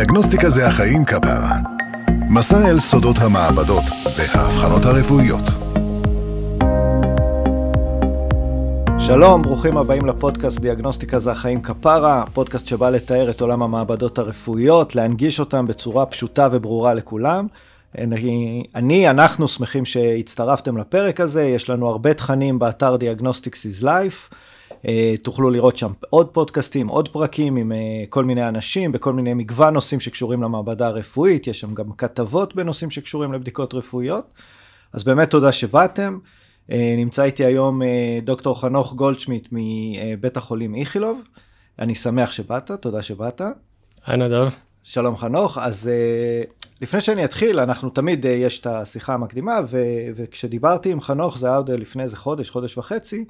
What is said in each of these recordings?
דיאגנוסטיקה זה החיים כפרה. מסע אל סודות המעבדות והאבחנות הרפואיות. שלום, ברוכים הבאים לפודקאסט דיאגנוסטיקה זה החיים כפרה, פודקאסט שבא לתאר את עולם המעבדות הרפואיות, להנגיש אותם בצורה פשוטה וברורה לכולם. אני, אני, אנחנו שמחים שהצטרפתם לפרק הזה, יש לנו הרבה תכנים באתר Diagnostics is Life. אה, תוכלו לראות שם עוד פודקאסטים, עוד פרקים עם אה, כל מיני אנשים, בכל מיני מגוון נושאים שקשורים למעבדה הרפואית, יש שם גם כתבות בנושאים שקשורים לבדיקות רפואיות. אז באמת תודה שבאתם. אה, נמצא איתי היום דוקטור חנוך גולדשמיט מבית החולים איכילוב. אני שמח שבאת, תודה שבאת. היי נדב. שלום חנוך, אז לפני שאני אתחיל, אנחנו תמיד, יש את השיחה המקדימה, וכשדיברתי עם חנוך, זה היה עוד לפני איזה חודש, חודש וחצי,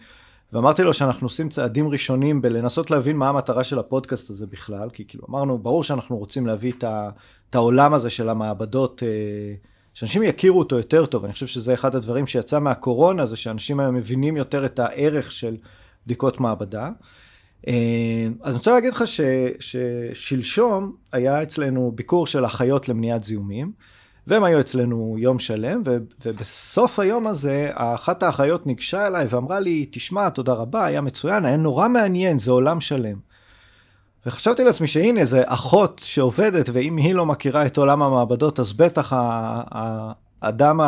ואמרתי לו שאנחנו עושים צעדים ראשונים בלנסות להבין מה המטרה של הפודקאסט הזה בכלל, כי כאילו אמרנו, ברור שאנחנו רוצים להביא את, ה, את העולם הזה של המעבדות, אה, שאנשים יכירו אותו יותר טוב, אני חושב שזה אחד הדברים שיצא מהקורונה, זה שאנשים היום מבינים יותר את הערך של בדיקות מעבדה. אה, אז אני רוצה להגיד לך ש, ששלשום היה אצלנו ביקור של אחיות למניעת זיהומים. והם היו אצלנו יום שלם, ו- ובסוף היום הזה, אחת האחיות ניגשה אליי ואמרה לי, תשמע, תודה רבה, היה מצוין, היה נורא מעניין, זה עולם שלם. וחשבתי לעצמי שהנה, זה אחות שעובדת, ואם היא לא מכירה את עולם המעבדות, אז בטח האדם,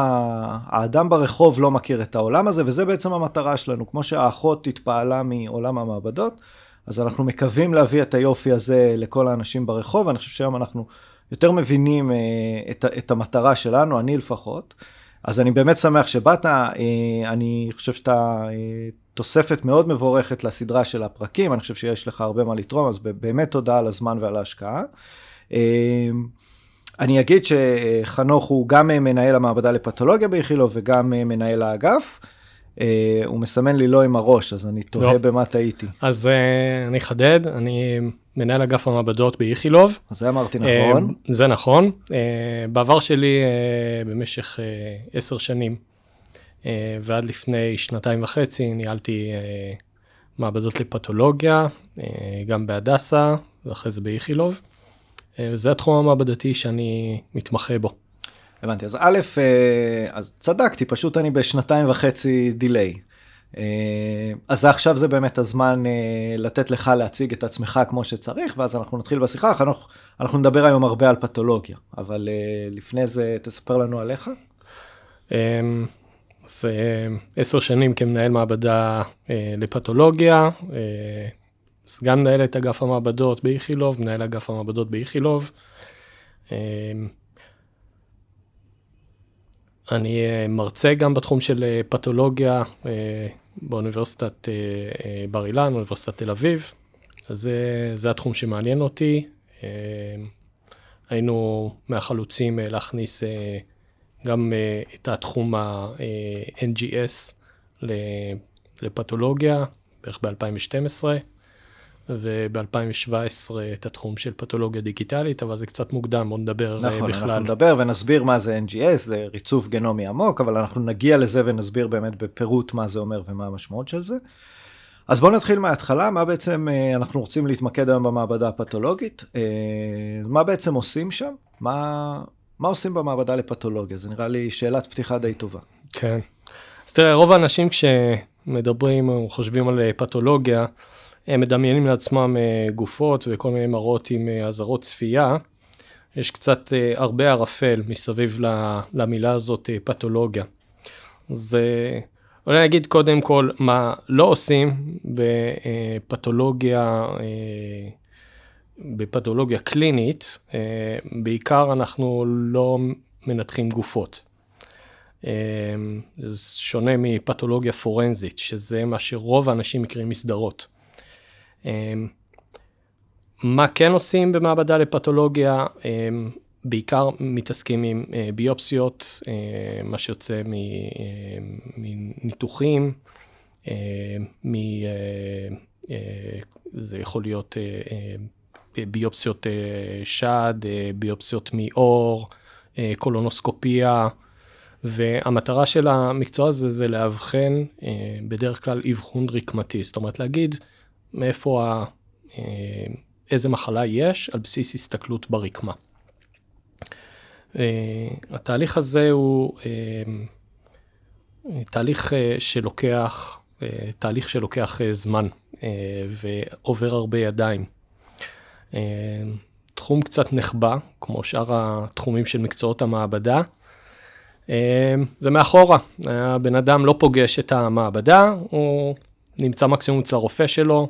האדם ברחוב לא מכיר את העולם הזה, וזה בעצם המטרה שלנו. כמו שהאחות התפעלה מעולם המעבדות, אז אנחנו מקווים להביא את היופי הזה לכל האנשים ברחוב, ואני חושב שהיום אנחנו יותר מבינים אה, את, את המטרה שלנו, אני לפחות. אז אני באמת שמח שבאת, אה, אני חושב שאתה אה, תוספת מאוד מבורכת לסדרה של הפרקים, אני חושב שיש לך הרבה מה לתרום, אז באמת תודה על הזמן ועל ההשקעה. אני אגיד שחנוך הוא גם מנהל המעבדה לפתולוגיה באיכילוב וגם מנהל האגף. הוא מסמן לי לא עם הראש, אז אני תוהה לא. במה טעיתי. אז אני אחדד, אני מנהל אגף המעבדות באיכילוב. אז זה אמרתי נכון. זה נכון. בעבר שלי במשך עשר שנים ועד לפני שנתיים וחצי ניהלתי מעבדות לפתולוגיה, גם בהדסה ואחרי זה באיכילוב. וזה התחום המעבדתי שאני מתמחה בו. הבנתי, אז א', אז צדקתי, פשוט אני בשנתיים וחצי דיליי. אה, אז עכשיו זה באמת הזמן אה, לתת לך להציג את עצמך כמו שצריך, ואז אנחנו נתחיל בשיחה, אנחנו, אנחנו נדבר היום הרבה על פתולוגיה, אבל אה, לפני זה תספר לנו עליך. אז עשר שנים כמנהל מעבדה לפתולוגיה, סגן מנהל את אגף המעבדות באיכילוב, מנהל אגף המעבדות באיכילוב. אני מרצה גם בתחום של פתולוגיה, באוניברסיטת אה, אה, בר אילן, אוניברסיטת תל אביב. אז זה, זה התחום שמעניין אותי. אה, היינו מהחלוצים להכניס גם את התחום ה-NGS לפתולוגיה, בערך ב-2012. וב-2017 את התחום של פתולוגיה דיגיטלית, אבל זה קצת מוקדם, בוא נדבר נכון, בכלל. נכון, אנחנו נדבר ונסביר מה זה NGS, זה ריצוף גנומי עמוק, אבל אנחנו נגיע לזה ונסביר באמת בפירוט מה זה אומר ומה המשמעות של זה. אז בואו נתחיל מההתחלה, מה בעצם אה, אנחנו רוצים להתמקד היום במעבדה הפתולוגית, אה, מה בעצם עושים שם, מה, מה עושים במעבדה לפתולוגיה, זה נראה לי שאלת פתיחה די טובה. כן, אז תראה, רוב האנשים כשמדברים או חושבים על פתולוגיה, הם מדמיינים לעצמם אה, גופות וכל מיני מראות עם אה, אזהרות צפייה. יש קצת אה, הרבה ערפל מסביב למילה הזאת פתולוגיה. אז אולי נגיד קודם כל מה לא עושים בפתולוגיה, בפתולוגיה קלינית, בעיקר אנחנו לא מנתחים גופות. זה שונה מפתולוגיה פורנזית, שזה מה שרוב האנשים מכירים מסדרות. אמ, מה כן עושים במעבדה לפתולוגיה? אמ, בעיקר מתעסקים עם אה, ביופסיות, אה, מה שיוצא אה, מניתוחים, זה יכול להיות ביופסיות שד, ביופסיות מעור, קולונוסקופיה, והמטרה של המקצוע הזה זה לאבחן בדרך כלל אבחון רקמתי, זאת אומרת להגיד מאיפה איזה מחלה יש על בסיס הסתכלות ברקמה. התהליך הזה הוא תהליך שלוקח, תהליך שלוקח זמן ועובר הרבה ידיים. תחום קצת נחבא, כמו שאר התחומים של מקצועות המעבדה. זה מאחורה, הבן אדם לא פוגש את המעבדה, הוא נמצא מקסימום אצל הרופא שלו,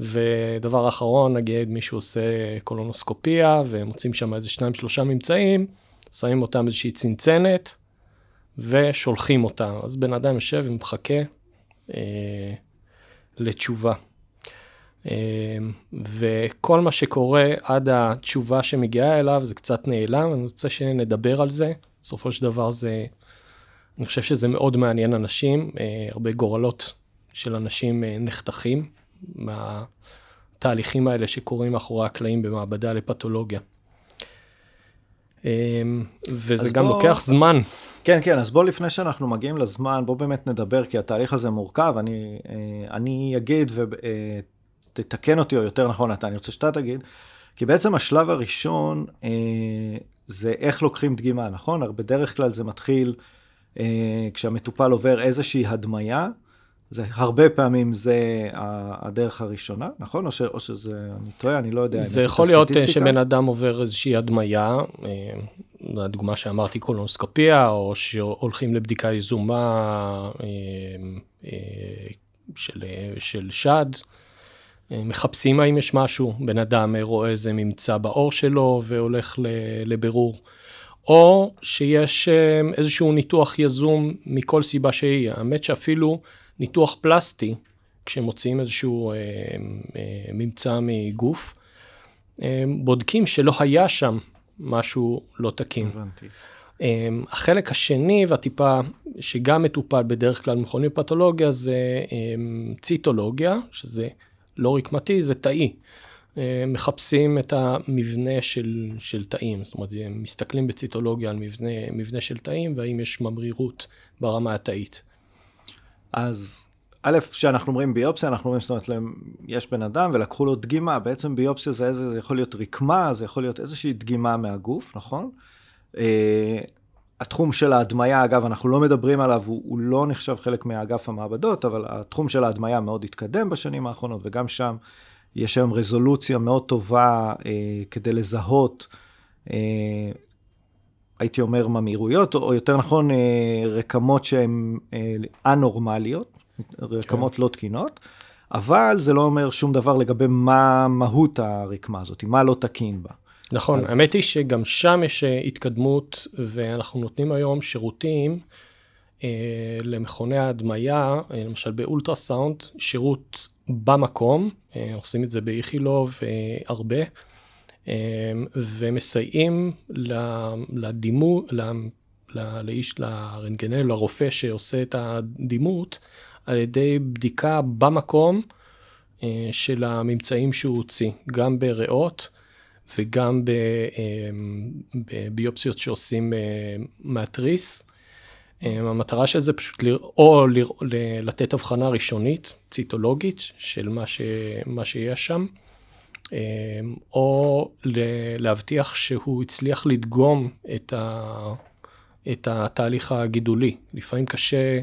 ודבר אחרון, נגיד מישהו עושה קולונוסקופיה ומוצאים שם איזה שניים שלושה ממצאים, שמים אותם איזושהי צנצנת ושולחים אותה. אז בן אדם יושב ומחכה אה, לתשובה. אה, וכל מה שקורה עד התשובה שמגיעה אליו זה קצת נעלם, אני רוצה שנדבר על זה. בסופו של דבר זה, אני חושב שזה מאוד מעניין אנשים, אה, הרבה גורלות של אנשים אה, נחתכים מהתהליכים האלה שקורים מאחורי הקלעים במעבדה לפתולוגיה. אמ, וזה גם בוא... לוקח זמן. כן, כן, אז בוא לפני שאנחנו מגיעים לזמן, בוא באמת נדבר, כי התהליך הזה מורכב, אני, אה, אני אגיד ותתקן אותי, או יותר נכון אתה, אני רוצה שאתה תגיד, כי בעצם השלב הראשון אה, זה איך לוקחים דגימה, נכון? בדרך כלל זה מתחיל אה, כשהמטופל עובר איזושהי הדמיה, זה הרבה פעמים זה הדרך הראשונה, נכון? או, ש, או שזה, אני טועה, אני לא יודע. זה יכול להיות אה, שבן אדם עובר איזושהי הדמיה, אה, הדוגמה שאמרתי קולונוסקופיה, או שהולכים לבדיקה יזומה אה, של, של שד, מחפשים האם יש משהו, בן אדם רואה איזה ממצא בעור שלו והולך לבירור. או שיש איזשהו ניתוח יזום מכל סיבה שהיא. האמת שאפילו ניתוח פלסטי, כשמוציאים איזשהו אה, אה, ממצא מגוף, אה, בודקים שלא היה שם משהו לא תקין. הבנתי. אה, החלק השני והטיפה שגם מטופל בדרך כלל במכונים פתולוגיה זה אה, ציטולוגיה, שזה לא רקמתי, זה תאי. אה, מחפשים את המבנה של, של תאים, זאת אומרת, מסתכלים בציטולוגיה על מבנה, מבנה של תאים והאם יש ממרירות ברמה התאית. אז א', כשאנחנו אומרים ביופסיה, אנחנו אומרים, זאת אומרת, יש בן אדם ולקחו לו דגימה, בעצם ביופסיה זה, איזה, זה יכול להיות רקמה, זה יכול להיות איזושהי דגימה מהגוף, נכון? Uh, התחום של ההדמיה, אגב, אנחנו לא מדברים עליו, הוא, הוא לא נחשב חלק מאגף המעבדות, אבל התחום של ההדמיה מאוד התקדם בשנים האחרונות, וגם שם יש היום רזולוציה מאוד טובה uh, כדי לזהות uh, הייתי אומר ממאירויות, או יותר נכון אה, רקמות שהן א-נורמליות, אה, רקמות כן. לא תקינות, אבל זה לא אומר שום דבר לגבי מה מהות הרקמה הזאת, מה לא תקין בה. נכון, אז... האמת היא שגם שם יש אה, התקדמות, ואנחנו נותנים היום שירותים אה, למכוני ההדמיה, אה, למשל באולטרסאונד, שירות במקום, אה, עושים את זה באיכילוב אה, הרבה. אמ, ומסייעים לדימות, לאיש, לרנטגנל, לרופא שעושה את הדימות, על ידי בדיקה במקום אה, של הממצאים שהוא הוציא, גם בריאות וגם אמ, בביופסיות שעושים אה, מהתריס. אמ, המטרה של זה פשוט לרא, או לרא, לתת הבחנה ראשונית, ציטולוגית, של מה, ש, מה שיש שם. אמ, או להבטיח שהוא הצליח לדגום את, ה, את התהליך הגידולי. לפעמים קשה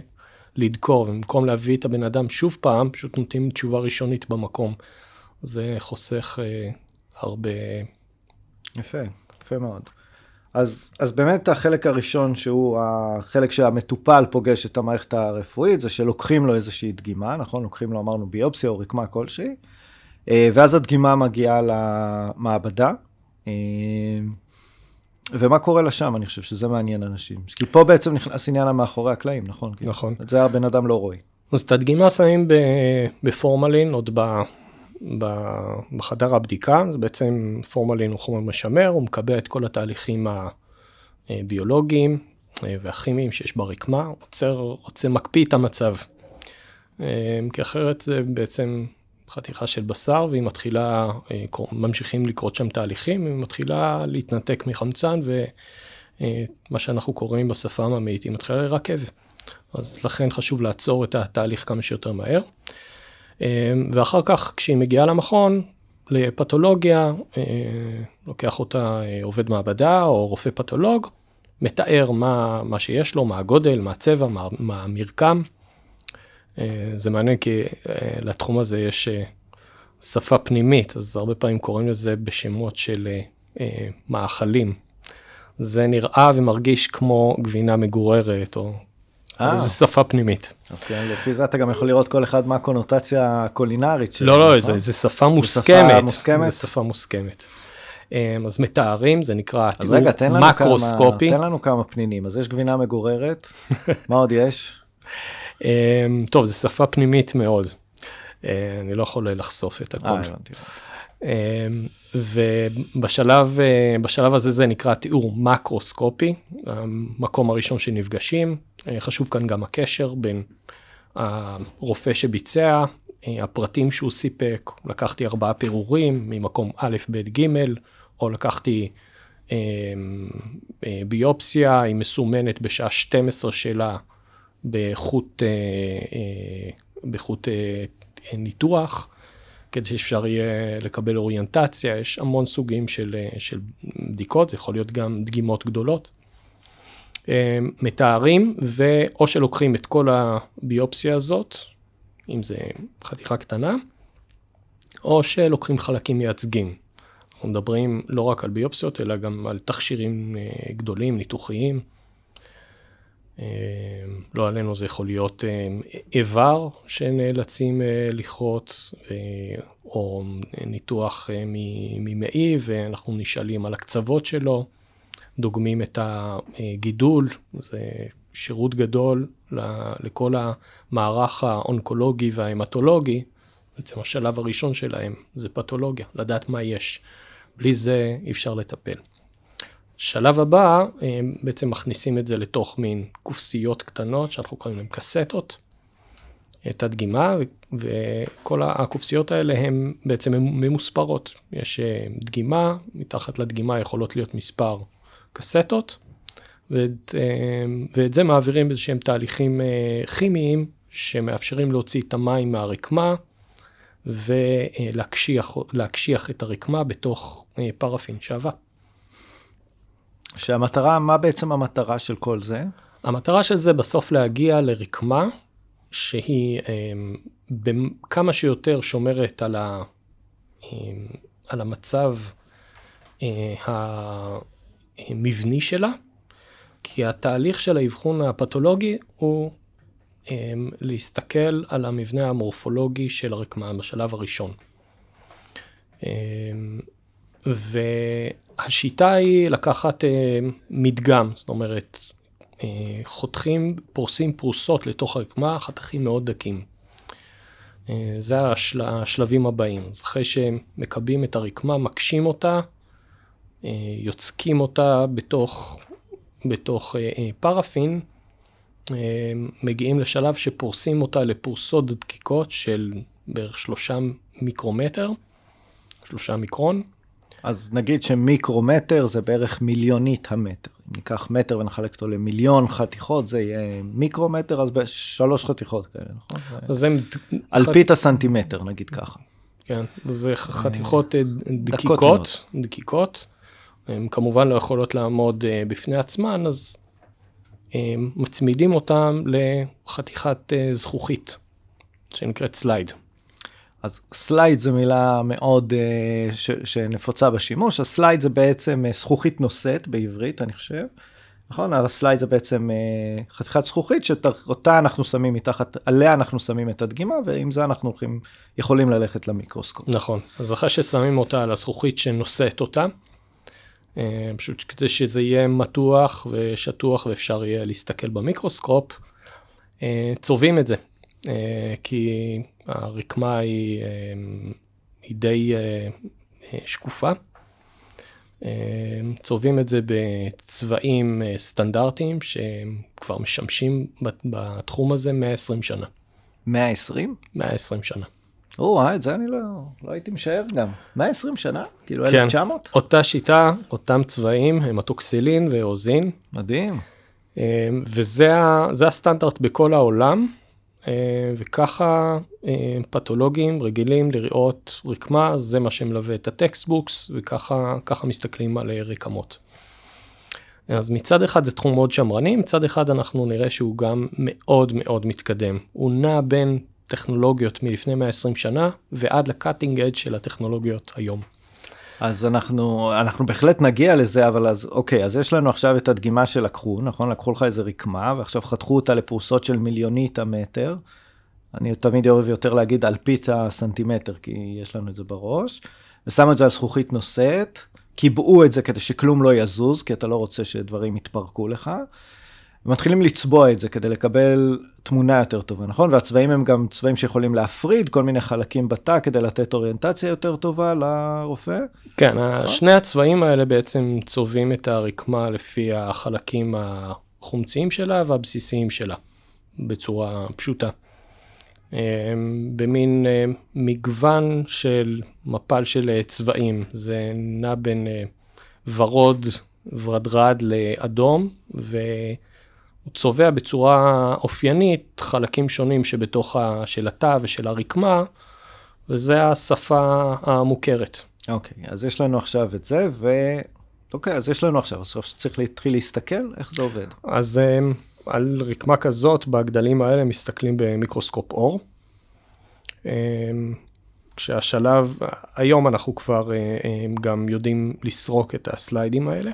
לדקור, ובמקום להביא את הבן אדם שוב פעם, פשוט נותנים תשובה ראשונית במקום. זה חוסך אה, הרבה... יפה, יפה מאוד. אז, אז באמת החלק הראשון, שהוא החלק שהמטופל פוגש את המערכת הרפואית, זה שלוקחים לו איזושהי דגימה, נכון? לוקחים לו, אמרנו, ביופסיה או רקמה כלשהי. אה, ואז הדגימה מגיעה למעבדה. אה, ומה קורה לה שם, אני חושב שזה מעניין אנשים. כי פה בעצם נכנס עניין המאחורי הקלעים, נכון? נכון. את זה הבן אדם לא רואה. אז את הדגימה שמים בפורמלין, עוד ב, בחדר הבדיקה, זה בעצם פורמלין הוא חומר משמר, הוא מקבע את כל התהליכים הביולוגיים אה, והכימיים שיש ברקמה, עוצר, עוצר, מקפיא את המצב. כי אחרת זה בעצם חתיכה של בשר, והיא מתחילה, אה, ממשיכים לקרות שם תהליכים, היא מתחילה להתנתק מחמצן, ומה שאנחנו קוראים בשפה הממית, היא מתחילה לרכב. אז לכן חשוב לעצור את התהליך כמה שיותר מהר. אה, ואחר כך, כשהיא מגיעה למכון, לפתולוגיה, אה, לוקח אותה אה, עובד מעבדה או רופא פתולוג, מתאר מה, מה שיש לו, מה הגודל, מה הצבע, מה, מה המרקם. אה, זה מעניין כי לתחום הזה יש שפה פנימית, אז הרבה פעמים קוראים לזה בשמות של מאכלים. זה נראה ומרגיש כמו גבינה מגוררת או אה. זה שפה פנימית. אז כן, לפי זה אתה גם יכול לראות כל אחד מה הקונוטציה הקולינרית שלו. לא, לא, נכון? זה, זה שפה מוסכמת. מוסכמת? זה שפה מוסכמת. אז מתארים, זה נקרא אז תיאור רגע, מקרוסקופי. כמה, תן לנו כמה פנינים. אז יש גבינה מגוררת, מה עוד יש? אמ, טוב, זו שפה פנימית מאוד. אה, אני לא יכול לחשוף את אה, הכל. הבנתי. אמ, ובשלב אה, בשלב הזה זה נקרא תיאור מקרוסקופי, המקום הראשון שנפגשים. אה, חשוב כאן גם הקשר בין הרופא שביצע, אה, הפרטים שהוא סיפק, לקחתי ארבעה פירורים ממקום א', ב', ג', או לקחתי ביופסיה, היא מסומנת בשעה 12 שלה באיכות, באיכות ניתוח. כדי שאפשר יהיה לקבל אוריינטציה, יש המון סוגים של, של בדיקות, זה יכול להיות גם דגימות גדולות. אה, מתארים, ואו שלוקחים את כל הביופסיה הזאת, אם זה חתיכה קטנה, או שלוקחים חלקים מייצגים. אנחנו מדברים לא רק על ביופסיות, אלא גם על תכשירים אה, גדולים, ניתוחיים. אה, לא עלינו זה יכול להיות אה, איבר שנאלצים אה, לכרות, או ניתוח ממעי, ואנחנו נשאלים על הקצוות שלו, דוגמים את הגידול, זה שירות גדול לכל המערך האונקולוגי וההמטולוגי. בעצם השלב הראשון שלהם זה פתולוגיה, לדעת מה יש. בלי זה אי אפשר לטפל. שלב הבא, אה, בעצם מכניסים את זה לתוך מין קופסיות קטנות, שאנחנו קוראים להן קסטות, את הדגימה, וכל הקופסיות האלה הן בעצם ממוספרות. יש אה, דגימה, מתחת לדגימה יכולות להיות מספר קסטות, ואת, אה, ואת זה מעבירים באיזשהם תהליכים כימיים שמאפשרים להוציא את המים מהרקמה ולהקשיח את הרקמה בתוך פרפין שעבה. שהמטרה, מה בעצם המטרה של כל זה? המטרה של זה בסוף להגיע לרקמה שהיא אה, כמה שיותר שומרת על, ה, אה, על המצב אה, המבני שלה, כי התהליך של האבחון הפתולוגי הוא אה, להסתכל על המבנה המורפולוגי של הרקמה בשלב הראשון. אה, ו... השיטה היא לקחת אה, מדגם, זאת אומרת, אה, חותכים, פורסים פרוסות לתוך הרקמה, חתכים מאוד דקים. אה, זה השל, השלבים הבאים. אז אחרי שמקבים את הרקמה, מקשים אותה, אה, יוצקים אותה בתוך, בתוך אה, אה, פרפין, אה, מגיעים לשלב שפורסים אותה לפרוסות דקיקות של בערך שלושה מיקרומטר, שלושה מיקרון. אז נגיד שמיקרומטר זה בערך מיליונית המטר. אם ניקח מטר ונחלק אותו למיליון חתיכות, זה יהיה מיקרומטר, אז בשלוש חתיכות כאלה, נכון? אז הם... אלפית הסנטימטר, נגיד ככה. כן, זה חתיכות אה, דקיקות, דקיקות. הן כמובן לא יכולות לעמוד אה, בפני עצמן, אז אה, מצמידים אותן לחתיכת זכוכית, שנקראת slide. אז slide זו מילה מאוד אה, ש, שנפוצה בשימוש, ה slide זה בעצם אה, זכוכית נושאת בעברית, אני חושב. נכון? ה slide זה בעצם אה, חתיכת זכוכית שאותה אנחנו שמים מתחת, עליה אנחנו שמים את הדגימה, ועם זה אנחנו הולכים, יכולים ללכת למיקרוסקופ. נכון, אז אחרי ששמים אותה על הזכוכית שנושאת אותה, פשוט כדי שזה יהיה מתוח ושטוח ואפשר יהיה להסתכל במיקרוסקופ, צובעים את זה. אה, כי הרקמה היא, אה, היא די אה, שקופה. צובעים את זה בצבעים סטנדרטיים שכבר משמשים בתחום הזה 120 שנה. 120? 120 שנה. או, את זה אני לא, לא הייתי משער גם. 120 שנה? כאילו כן, 1900? אותה שיטה, אותם צבעים, המטוקסילין ואוזין. מדהים. וזה הסטנדרט בכל העולם. אה, וככה אה, פתולוגים רגילים לראות רקמה, זה מה שמלווה את ה textbooks, וככה מסתכלים על רקמות. אז מצד אחד זה תחום מאוד שמרני, מצד אחד אנחנו נראה שהוא גם מאוד מאוד מתקדם. הוא נע בין טכנולוגיות מלפני 120 שנה ועד ל cutting edge של הטכנולוגיות היום. אז אנחנו אנחנו בהחלט נגיע לזה אבל אז אוקיי אז יש לנו עכשיו את הדגימה שלקחו נכון לקחו לך איזה רקמה ועכשיו חתכו אותה לפרוסות של מיליונית המטר. אני תמיד אוהב יותר להגיד אלפית הסנטימטר כי יש לנו את זה בראש. ושמו את זה על זכוכית נושאת קיבעו את זה כדי שכלום לא יזוז כי אתה לא רוצה שדברים יתפרקו לך. ומתחילים לצבוע את זה כדי לקבל תמונה יותר טובה, נכון? והצבעים הם גם צבעים שיכולים להפריד כל מיני חלקים בתא כדי לתת אוריינטציה יותר טובה לרופא. כן, נכון? שני הצבעים האלה בעצם צובעים את הרקמה לפי החלקים החומציים שלה והבסיסיים שלה, בצורה פשוטה. במין אה, מגוון של מפל של אה, צבעים, זה נע בין אה, ורוד, ורדרד לאדום, ו... הוא צובע בצורה אופיינית חלקים שונים שבתוך ה... של התא ושל הרקמה, וזה השפה המוכרת. אוקיי, okay, אז יש לנו עכשיו את זה, ו... אוקיי, okay, אז יש לנו עכשיו, בסוף שצריך להתחיל להסתכל איך זה עובד. אז um, על רקמה כזאת, בגדלים האלה מסתכלים במיקרוסקופ אור. Um, כשהשלב, היום אנחנו כבר um, גם יודעים לסרוק את הסליידים האלה.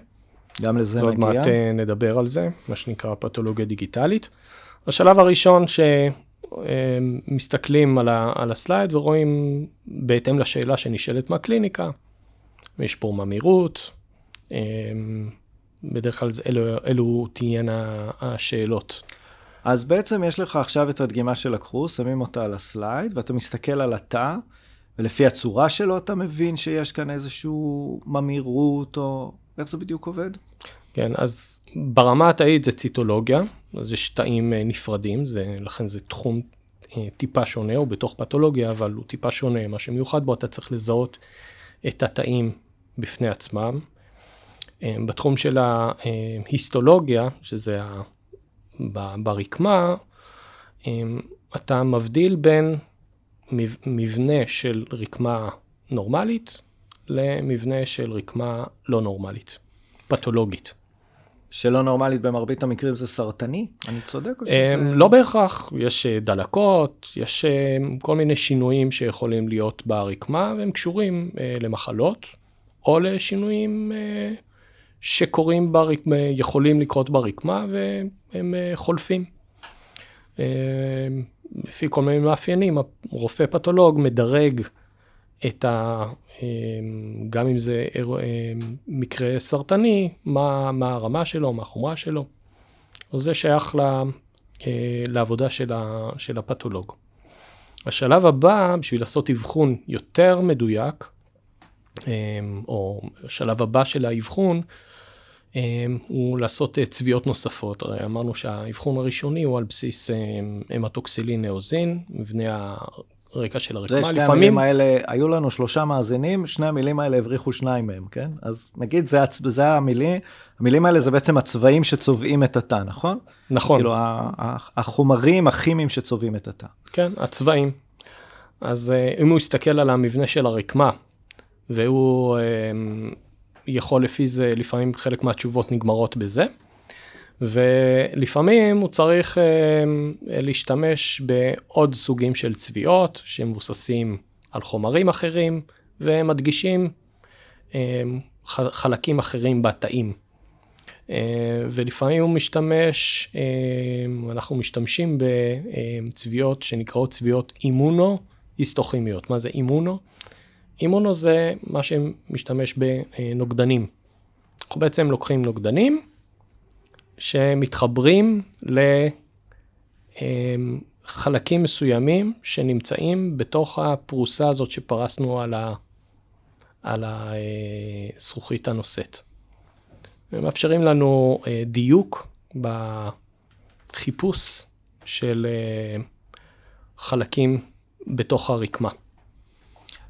גם לזה נגיע. עוד מעט אה, נדבר על זה, מה שנקרא פתולוגיה דיגיטלית. השלב הראשון שמסתכלים על, ה, על הסלייד ורואים בהתאם לשאלה שנשאלת מהקליניקה, יש פה ממירות, אה, בדרך כלל אלו, אלו תהיינה השאלות. אז בעצם יש לך עכשיו את הדגימה שלקחו, שמים אותה על הסלייד, ואתה מסתכל על התא, ולפי הצורה שלו אתה מבין שיש כאן איזשהו ממירות או איך זה בדיוק עובד? כן, אז ברמה התאית זה ציטולוגיה, אז יש תאים אה, נפרדים, זה, לכן זה תחום אה, טיפה שונה, הוא בתוך פתולוגיה, אבל הוא טיפה שונה. מה שמיוחד בו, אתה צריך לזהות את התאים בפני עצמם. אה, בתחום של ההיסטולוגיה, שזה. ברקמה, אתה מבדיל בין מבנה של רקמה נורמלית למבנה של רקמה לא נורמלית, פתולוגית. שלא נורמלית במרבית המקרים זה סרטני? אני צודק או שזה... לא בהכרח, יש אה, דלקות, יש אה, כל מיני שינויים שיכולים להיות ברקמה והם קשורים אה, למחלות או לשינויים שקורים ברקמה, יכולים לקרות ברקמה והם חולפים. לפי כל מיני מאפיינים, רופא פתולוג מדרג את ה... אמ, גם אם זה אמ, מקרה סרטני, מה, מה הרמה שלו, מה החומרה שלו. אז זה שייך לה, אה, לעבודה של, ה, של הפתולוג. השלב הבא, בשביל לעשות אבחון יותר מדויק, אמ, או השלב הבא של האבחון, הוא לעשות אה, צביעות נוספות. הרי אמרנו שהאבחון הראשוני הוא על בסיס המטוקסילין נאוזין, מבנה רקע של הרקמה. זה שני לפעמים... המילים האלה, היו לנו שלושה מאזינים, שני המילים האלה הבריחו שניים מהם, כן? אז נגיד זה, זה המילים, המילים האלה זה בעצם הצבעים שצובעים את התא, נכון? נכון. אז כאילו החומרים הכימיים שצובעים את התא. כן, הצבעים. אז אה, אם הוא יסתכל על המבנה של הרקמה, והוא אה, יכול לפי זה, לפעמים חלק מהתשובות נגמרות בזה. ולפעמים הוא צריך אה, להשתמש בעוד סוגים של צביעות שמבוססים על חומרים אחרים ומדגישים אה, חלקים אחרים בתאים. אה, ולפעמים הוא משתמש, אנחנו משתמשים בצביעות שנקראות צביעות אימונו-היסטוכימיות. מה זה אימונו? אימונו זה מה שמשתמש בנוגדנים. אנחנו בעצם לוקחים נוגדנים, שמתחברים לחלקים מסוימים שנמצאים בתוך הפרוסה הזאת שפרסנו על, הזכוכית הנושאת. הם מאפשרים לנו אה, דיוק בחיפוש של אה, חלקים בתוך הרקמה.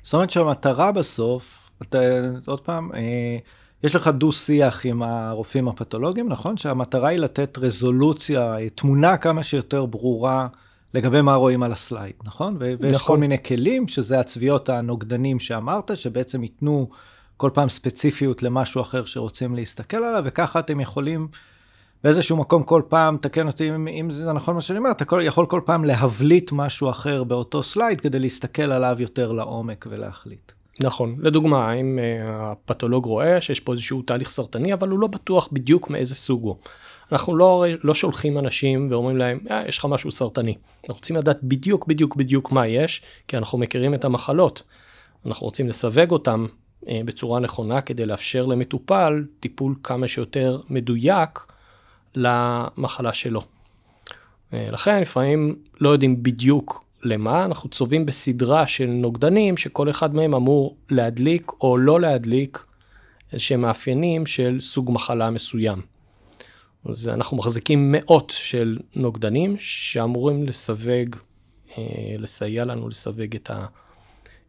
זאת אומרת שהמטרה בסוף, אתה, עוד פעם, אה, יש לך דו-שיח עם הרופאים הפתולוגיים, נכון? שהמטרה היא לתת רזולוציה, תמונה כמה שיותר ברורה לגבי מה רואים על הסלייד, נכון? ו- ויש נכון. כל מיני כלים, שזה הצביעות הנוגדנים שאמרת, שבעצם ייתנו כל פעם ספציפיות למשהו אחר שרוצים להסתכל עליו, וככה אתם יכולים באיזשהו מקום כל פעם, תקן אותי אם, אם זה נכון מה שאני אומר, אתה כל, יכול כל פעם להבליט משהו אחר באותו סלייד כדי להסתכל עליו יותר לעומק ולהחליט. נכון. לדוגמה, אם אה, הפתולוג רואה שיש פה איזשהו תהליך סרטני, אבל הוא לא בטוח בדיוק מאיזה סוג הוא. אנחנו לא, לא שולחים אנשים ואומרים להם, אה, יש לך משהו סרטני. אנחנו רוצים לדעת בדיוק בדיוק בדיוק מה יש, כי אנחנו מכירים את המחלות. אנחנו רוצים לסווג אותם אה, בצורה נכונה כדי לאפשר למטופל טיפול כמה שיותר מדויק למחלה שלו. אה, לכן לפעמים לא יודעים בדיוק למה, אנחנו צובעים בסדרה של נוגדנים שכל אחד מהם אמור להדליק או לא להדליק איזשהם מאפיינים של סוג מחלה מסוים. אז אנחנו מחזיקים מאות של נוגדנים שאמורים לסווג, אה, לסייע לנו לסווג את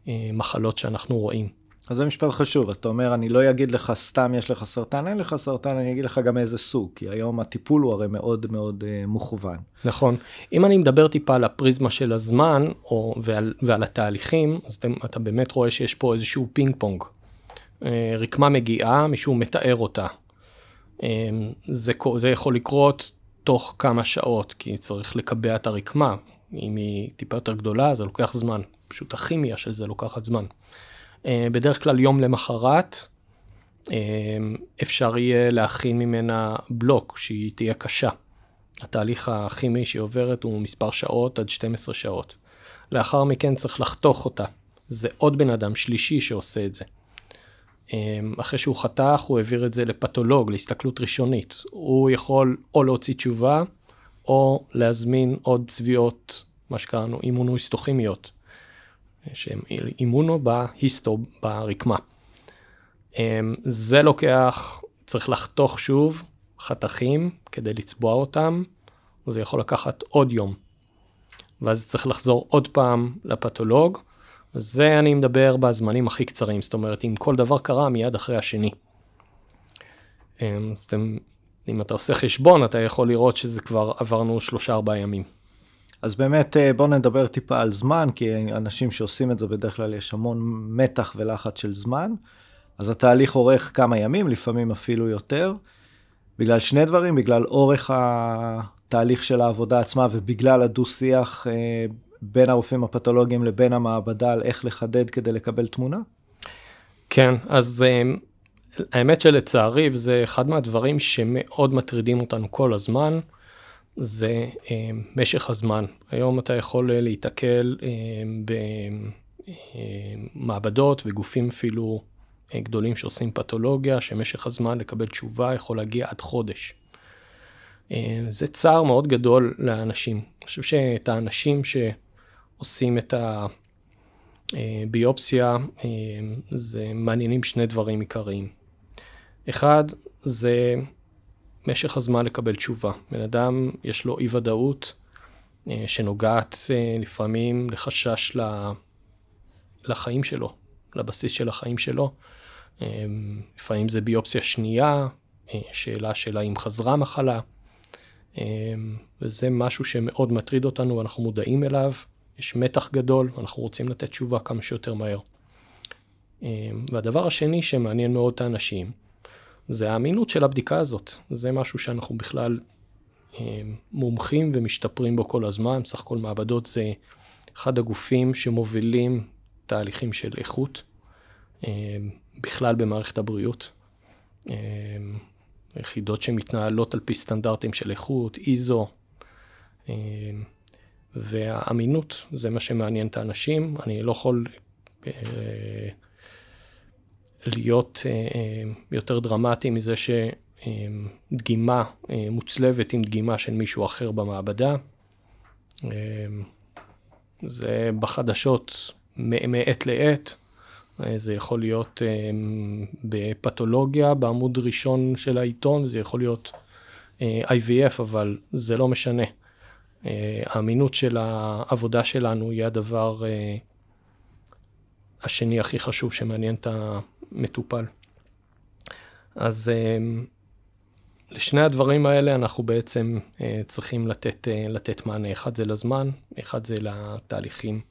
המחלות שאנחנו רואים. אז זה משפט חשוב, אתה אומר, אני לא אגיד לך סתם יש לך סרטן, אין לך סרטן, אני אגיד לך גם איזה סוג, כי היום הטיפול הוא הרי מאוד מאוד אה, מוכוון. נכון. אם אני מדבר טיפה על הפריזמה של הזמן או, ועל, ועל התהליכים, אז אתה, אתה באמת רואה שיש פה איזשהו פינג פונג. אה, רקמה מגיעה, מישהו מתאר אותה. אה, זה, זה יכול לקרות תוך כמה שעות, כי צריך לקבע את הרקמה. אם היא טיפה יותר גדולה, זה לוקח זמן. פשוט הכימיה של זה לוקחת זמן. אה, בדרך כלל יום למחרת אה, אפשר יהיה להכין ממנה בלוק שהיא תהיה קשה. התהליך הכימי שהיא עוברת הוא מספר שעות עד 12 שעות. לאחר מכן צריך לחתוך אותה. זה עוד בן אדם שלישי שעושה את זה. אה, אחרי שהוא חתך, הוא העביר את זה לפתולוג, להסתכלות ראשונית. הוא יכול או להוציא תשובה, או להזמין עוד צביעות, מה שקראנו אימונוהיסטוכימיות. שהם אימונו בהיסטו, ברקמה. אמ, זה לוקח, צריך לחתוך שוב חתכים כדי לצבוע אותם, וזה יכול לקחת עוד יום. ואז צריך לחזור עוד פעם לפתולוג. זה אני מדבר בזמנים הכי קצרים, זאת אומרת, אם כל דבר קרה מיד אחרי השני. אמ, אז אתם, אם אתה עושה חשבון, אתה יכול לראות שזה כבר עברנו שלושה ארבעה ימים. אז באמת אה, בואו נדבר טיפה על זמן, כי אנשים שעושים את זה בדרך כלל יש המון מתח ולחץ של זמן. אז התהליך אורך כמה ימים, לפעמים אפילו יותר, בגלל שני דברים, בגלל אורך התהליך של העבודה עצמה ובגלל הדו-שיח אה, בין הרופאים הפתולוגיים לבין המעבדה על איך לחדד כדי לקבל תמונה. כן, אז אה, האמת שלצערי, וזה אחד מהדברים שמאוד מטרידים אותנו כל הזמן, זה אה, משך הזמן. היום אתה יכול אה, להיתקל אה, במעבדות וגופים אפילו גדולים שעושים פתולוגיה, שמשך הזמן לקבל תשובה יכול להגיע עד חודש. זה צער מאוד גדול לאנשים. אני חושב שאת האנשים שעושים את הביופסיה, זה מעניינים שני דברים עיקריים. אחד, זה משך הזמן לקבל תשובה. בן אדם, יש לו אי ודאות אה, שנוגעת אה, לפעמים לחשש לחיים שלו, לבסיס של החיים שלו. אה, לפעמים זה ביופסיה שנייה, שאלה של האם חזרה מחלה. וזה משהו שמאוד מטריד אותנו ואנחנו מודעים אליו. יש מתח גדול, אנחנו רוצים לתת תשובה כמה שיותר מהר. והדבר השני שמעניין מאוד את האנשים, זה האמינות של הבדיקה הזאת. זה משהו שאנחנו בכלל אה, מומחים ומשתפרים בו כל הזמן. סך הכל מעבדות זה אחד הגופים שמובילים תהליכים של איכות, אה, בכלל במערכת הבריאות. אה, יחידות שמתנהלות על פי סטנדרטים של איכות, איזו, והאמינות זה מה שמעניין את האנשים. אני לא יכול להיות אה, אה, יותר דרמטי מזה שדגימה אה, מוצלבת עם דגימה של מישהו אחר במעבדה. זה בחדשות מעת לעת. זה יכול להיות בפתולוגיה, בעמוד ראשון של העיתון, זה יכול להיות IVF, אבל זה לא משנה. האמינות של העבודה שלנו היא הדבר השני הכי חשוב שמעניין את המטופל. אז אמ, לשני הדברים האלה אנחנו בעצם אה, צריכים לתת, אה, לתת מענה, אחד זה לזמן, אחד זה לתהליכים.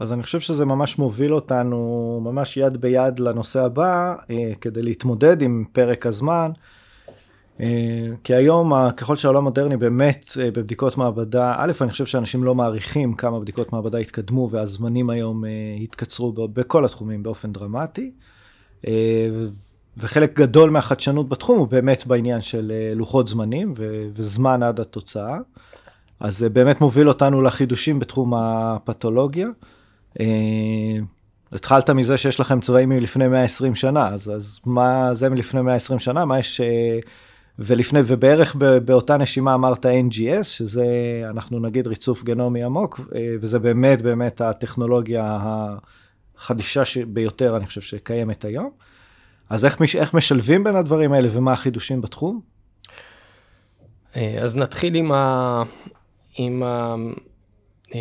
אז אני חושב שזה ממש מוביל אותנו ממש יד ביד לנושא הבא, אה, כדי להתמודד עם פרק הזמן. כי היום, ככל שהעולם מודרני באמת בבדיקות מעבדה, א', אני חושב שאנשים לא מעריכים כמה בדיקות מעבדה התקדמו והזמנים היום התקצרו בכל התחומים באופן דרמטי. וחלק גדול מהחדשנות בתחום הוא באמת בעניין של אה, לוחות זמנים ו- וזמן עד התוצאה. אז זה באמת מוביל אותנו לחידושים בתחום הפתולוגיה. Uh, התחלת מזה שיש לכם צבעים מלפני 120 שנה, אז, אז מה זה מלפני 120 שנה? מה יש... ולפני, ובערך באותה נשימה אמרת NGS, שזה, אנחנו נגיד ריצוף גנומי עמוק, וזה באמת באמת הטכנולוגיה החדישה ביותר, אני חושב, שקיימת היום. אז איך, איך משלבים בין הדברים האלה ומה החידושים בתחום? אה, אז נתחיל עם, ה, עם, ה, אה,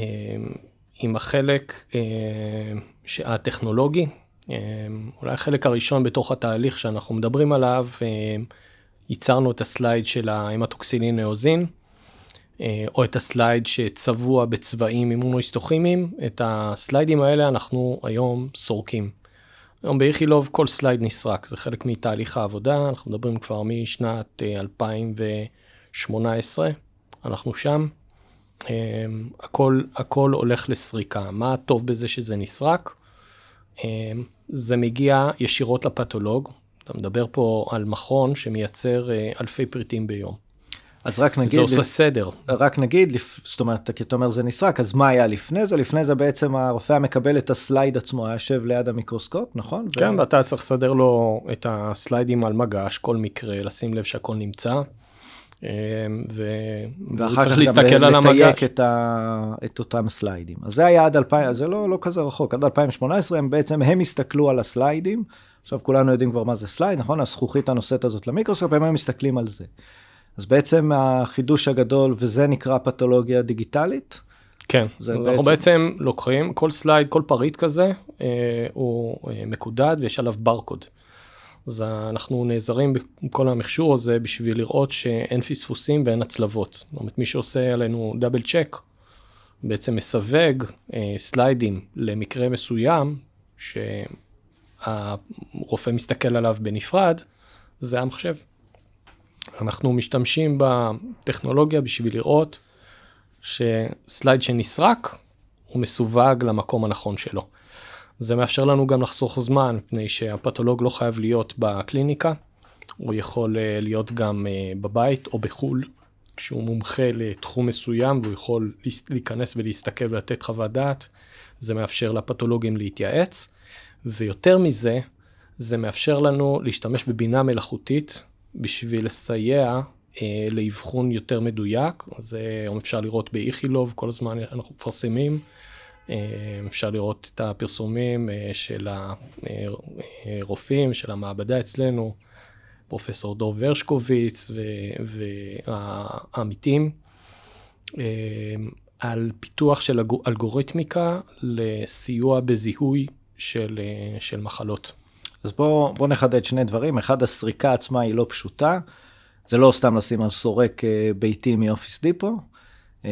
עם החלק אה, הטכנולוגי. אולי החלק הראשון בתוך התהליך שאנחנו מדברים עליו, ייצרנו את ה slide של ה hematoxylin and eosin, או את ה slide שצבוע בצבעים אימונוהיסטוכימיים. את הסליידים האלה אנחנו היום סורקים. היום באיכילוב כל slide נסרק, זה חלק מתהליך העבודה, אנחנו מדברים כבר משנת 2018, אה, אנחנו שם. אה, הכל, הכל הולך לסריקה. מה הטוב בזה שזה נסרק? אה, זה מגיע ישירות לפתולוג. אתה מדבר פה על מכון שמייצר אלפי פריטים ביום. אז רק נגיד... זה עושה סדר. רק נגיד, זאת אומרת, כי אתה אומר זה נסרק, אז מה היה לפני זה? לפני זה בעצם הרופא מקבל את ה slide עצמו, היה יושב ליד המיקרוסקופ, נכון? כן, ו... ואתה צריך לסדר לו את הסליידים על מגש, כל מקרה, לשים לב שהכל נמצא. אה, והוא צריך להסתכל על המגש. ואחר כך את, ה... את אותם סליידים. אז זה היה עד 2000, זה לא, לא כזה רחוק, עד 2018 הם בעצם, הם הסתכלו על הסליידים. עכשיו כולנו יודעים כבר מה זה slide, נכון? הזכוכית הנושאת הזאת למיקרוסקופ, הם מסתכלים על זה. אז בעצם החידוש הגדול, וזה נקרא פתולוגיה דיגיטלית. כן, אנחנו בעצם... בעצם לוקחים כל slide, כל פריט כזה, אה, הוא אה, מקודד ויש עליו ברקוד. אז אנחנו נעזרים בכל המכשור הזה בשביל לראות שאין פספוסים ואין הצלבות. זאת אומרת, מי שעושה עלינו double check, בעצם מסווג אה, סליידים למקרה מסוים, שהרופא מסתכל עליו בנפרד, זה המחשב. אנחנו משתמשים בטכנולוגיה בשביל לראות שסלייד שנסרק הוא מסווג למקום הנכון שלו. זה מאפשר לנו גם לחסוך זמן, מפני שהפתולוג לא חייב להיות בקליניקה, הוא יכול אה, להיות גם אה, בבית או בחו"ל, כשהוא מומחה לתחום מסוים והוא יכול להיכנס ולהסתכל ולתת חוות דעת, זה מאפשר לפתולוגים להתייעץ, ויותר מזה, זה מאפשר לנו להשתמש בבינה מלאכותית בשביל לסייע אה, לאבחון יותר מדויק. אז היום אפשר לראות באיכילוב, כל הזמן אנחנו מפרסמים. אה, אפשר לראות את הפרסומים אה, של הרופאים, של המעבדה אצלנו, פרופסור דור ורשקוביץ והעמיתים, אה, על פיתוח של אלגוריתמיקה לסיוע בזיהוי של, אה, של מחלות. אז בואו בוא נחדד שני דברים. אחד, הסריקה עצמה היא לא פשוטה. זה לא סתם לשים על סורק אה, ביתי מאופיס דיפו. אה,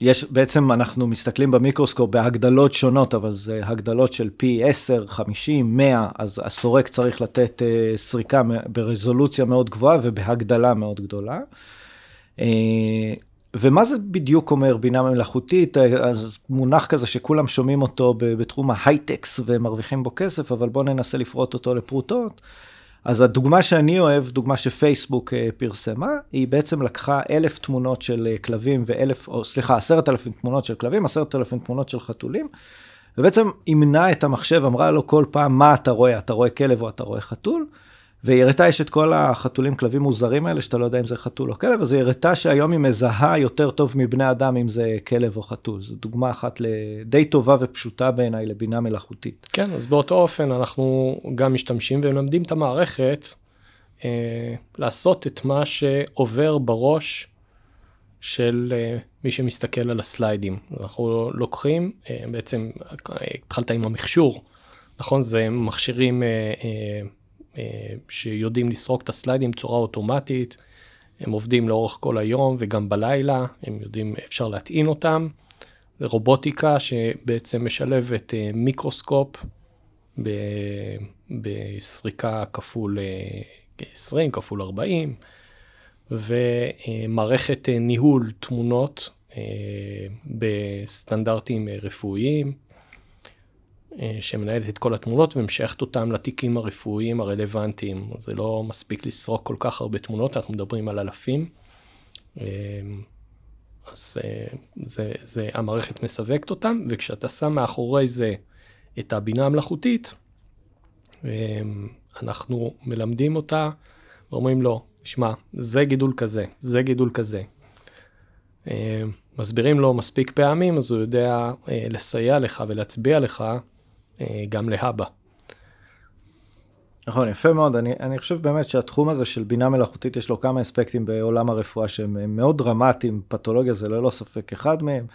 יש, בעצם אנחנו מסתכלים במיקרוסקופ בהגדלות שונות, אבל זה הגדלות של פי 10, 50, 100, אז הסורק צריך לתת אה, סריקה ברזולוציה מאוד גבוהה ובהגדלה מאוד גדולה. ומה זה בדיוק אומר בינה מלאכותית? אז מונח כזה שכולם שומעים אותו בתחום ההייטקס ומרוויחים בו כסף, אבל בואו ננסה לפרוט אותו לפרוטות. אז הדוגמה שאני אוהב, דוגמה שפייסבוק אה, פרסמה, היא בעצם לקחה אלף תמונות של אה, כלבים ואלף, או סליחה, עשרת אלפים תמונות של כלבים, עשרת אלפים תמונות של חתולים, ובעצם אימנה את המחשב, אמרה לו כל פעם מה אתה רואה, אתה רואה כלב או אתה רואה חתול, והיא הראתה יש את כל החתולים כלבים מוזרים האלה שאתה לא יודע אם זה חתול או כלב אז היא הראתה שהיום היא מזהה יותר טוב מבני אדם אם זה כלב או חתול זו דוגמה אחת די טובה ופשוטה בעיניי לבינה מלאכותית. כן אז באותו אופן אנחנו גם משתמשים ומלמדים את המערכת אה, לעשות את מה שעובר בראש של אה, מי שמסתכל על הסליידים אנחנו לוקחים אה, בעצם התחלת עם המכשור נכון זה מכשירים. אה, אה, שיודעים לסרוק את הסליידים בצורה אוטומטית. הם עובדים לאורך כל היום וגם בלילה, הם יודעים, אפשר להטעין אותם. זה רובוטיקה שבעצם משלבת מיקרוסקופ בסריקה כפול 20, כפול 40, ומערכת ניהול תמונות בסטנדרטים רפואיים, שמנהלת את כל התמונות ומשייכת אותם לתיקים הרפואיים הרלוונטיים. זה לא מספיק לסרוק כל כך הרבה תמונות, אנחנו מדברים על אלפים. אז זה, זה, המערכת מסווגת אותם, וכשאתה שם מאחורי זה את הבינה המלאכותית, אנחנו מלמדים אותה, ואומרים לו, שמע, זה גידול כזה, זה גידול כזה. מסבירים לו מספיק פעמים, אז הוא יודע לסייע לך ולהצביע לך גם להבא. נכון, יפה מאוד. אני, אני חושב באמת שהתחום הזה של בינה מלאכותית, יש לו כמה אספקטים בעולם הרפואה שהם מאוד דרמטיים, פתולוגיה זה ללא ספק אחד מהם.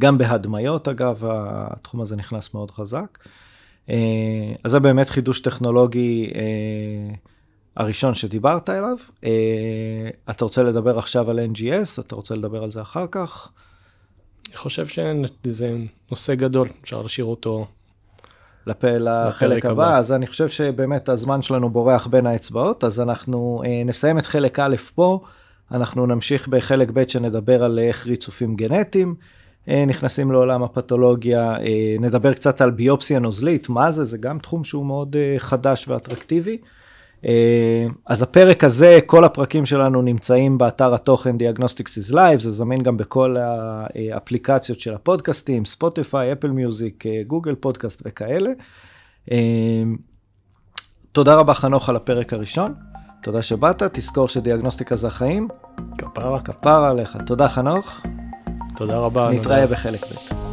גם בהדמיות, אגב, התחום הזה נכנס מאוד חזק. אז זה באמת חידוש טכנולוגי הראשון שדיברת אליו. אתה רוצה לדבר עכשיו על NGS? אתה רוצה לדבר על זה אחר כך? אני חושב שזה נושא גדול, אפשר להשאיר אותו לפ... לחלק הבא. הבא, אז אני חושב שבאמת הזמן שלנו בורח בין האצבעות, אז אנחנו אה, נסיים את חלק א' פה, אנחנו נמשיך בחלק ב' שנדבר על איך ריצופים גנטיים אה, נכנסים לעולם הפתולוגיה, אה, נדבר קצת על ביופסיה נוזלית, מה זה, זה גם תחום שהוא מאוד חדש ואטרקטיבי. אה, אז הפרק הזה, כל הפרקים שלנו נמצאים באתר התוכן Diagnostics is Live, זה זמין גם בכל האפליקציות של הפודקאסטים, ספוטיפיי, אפל מיוזיק, גוגל פודקאסט וכאלה. אה, תודה רבה חנוך על הפרק הראשון, תודה שבאת, תזכור שדיאגנוסטיקה זה החיים. כפרה. כפרה עליך. תודה חנוך. תודה רבה. נתראה בחלק ב'.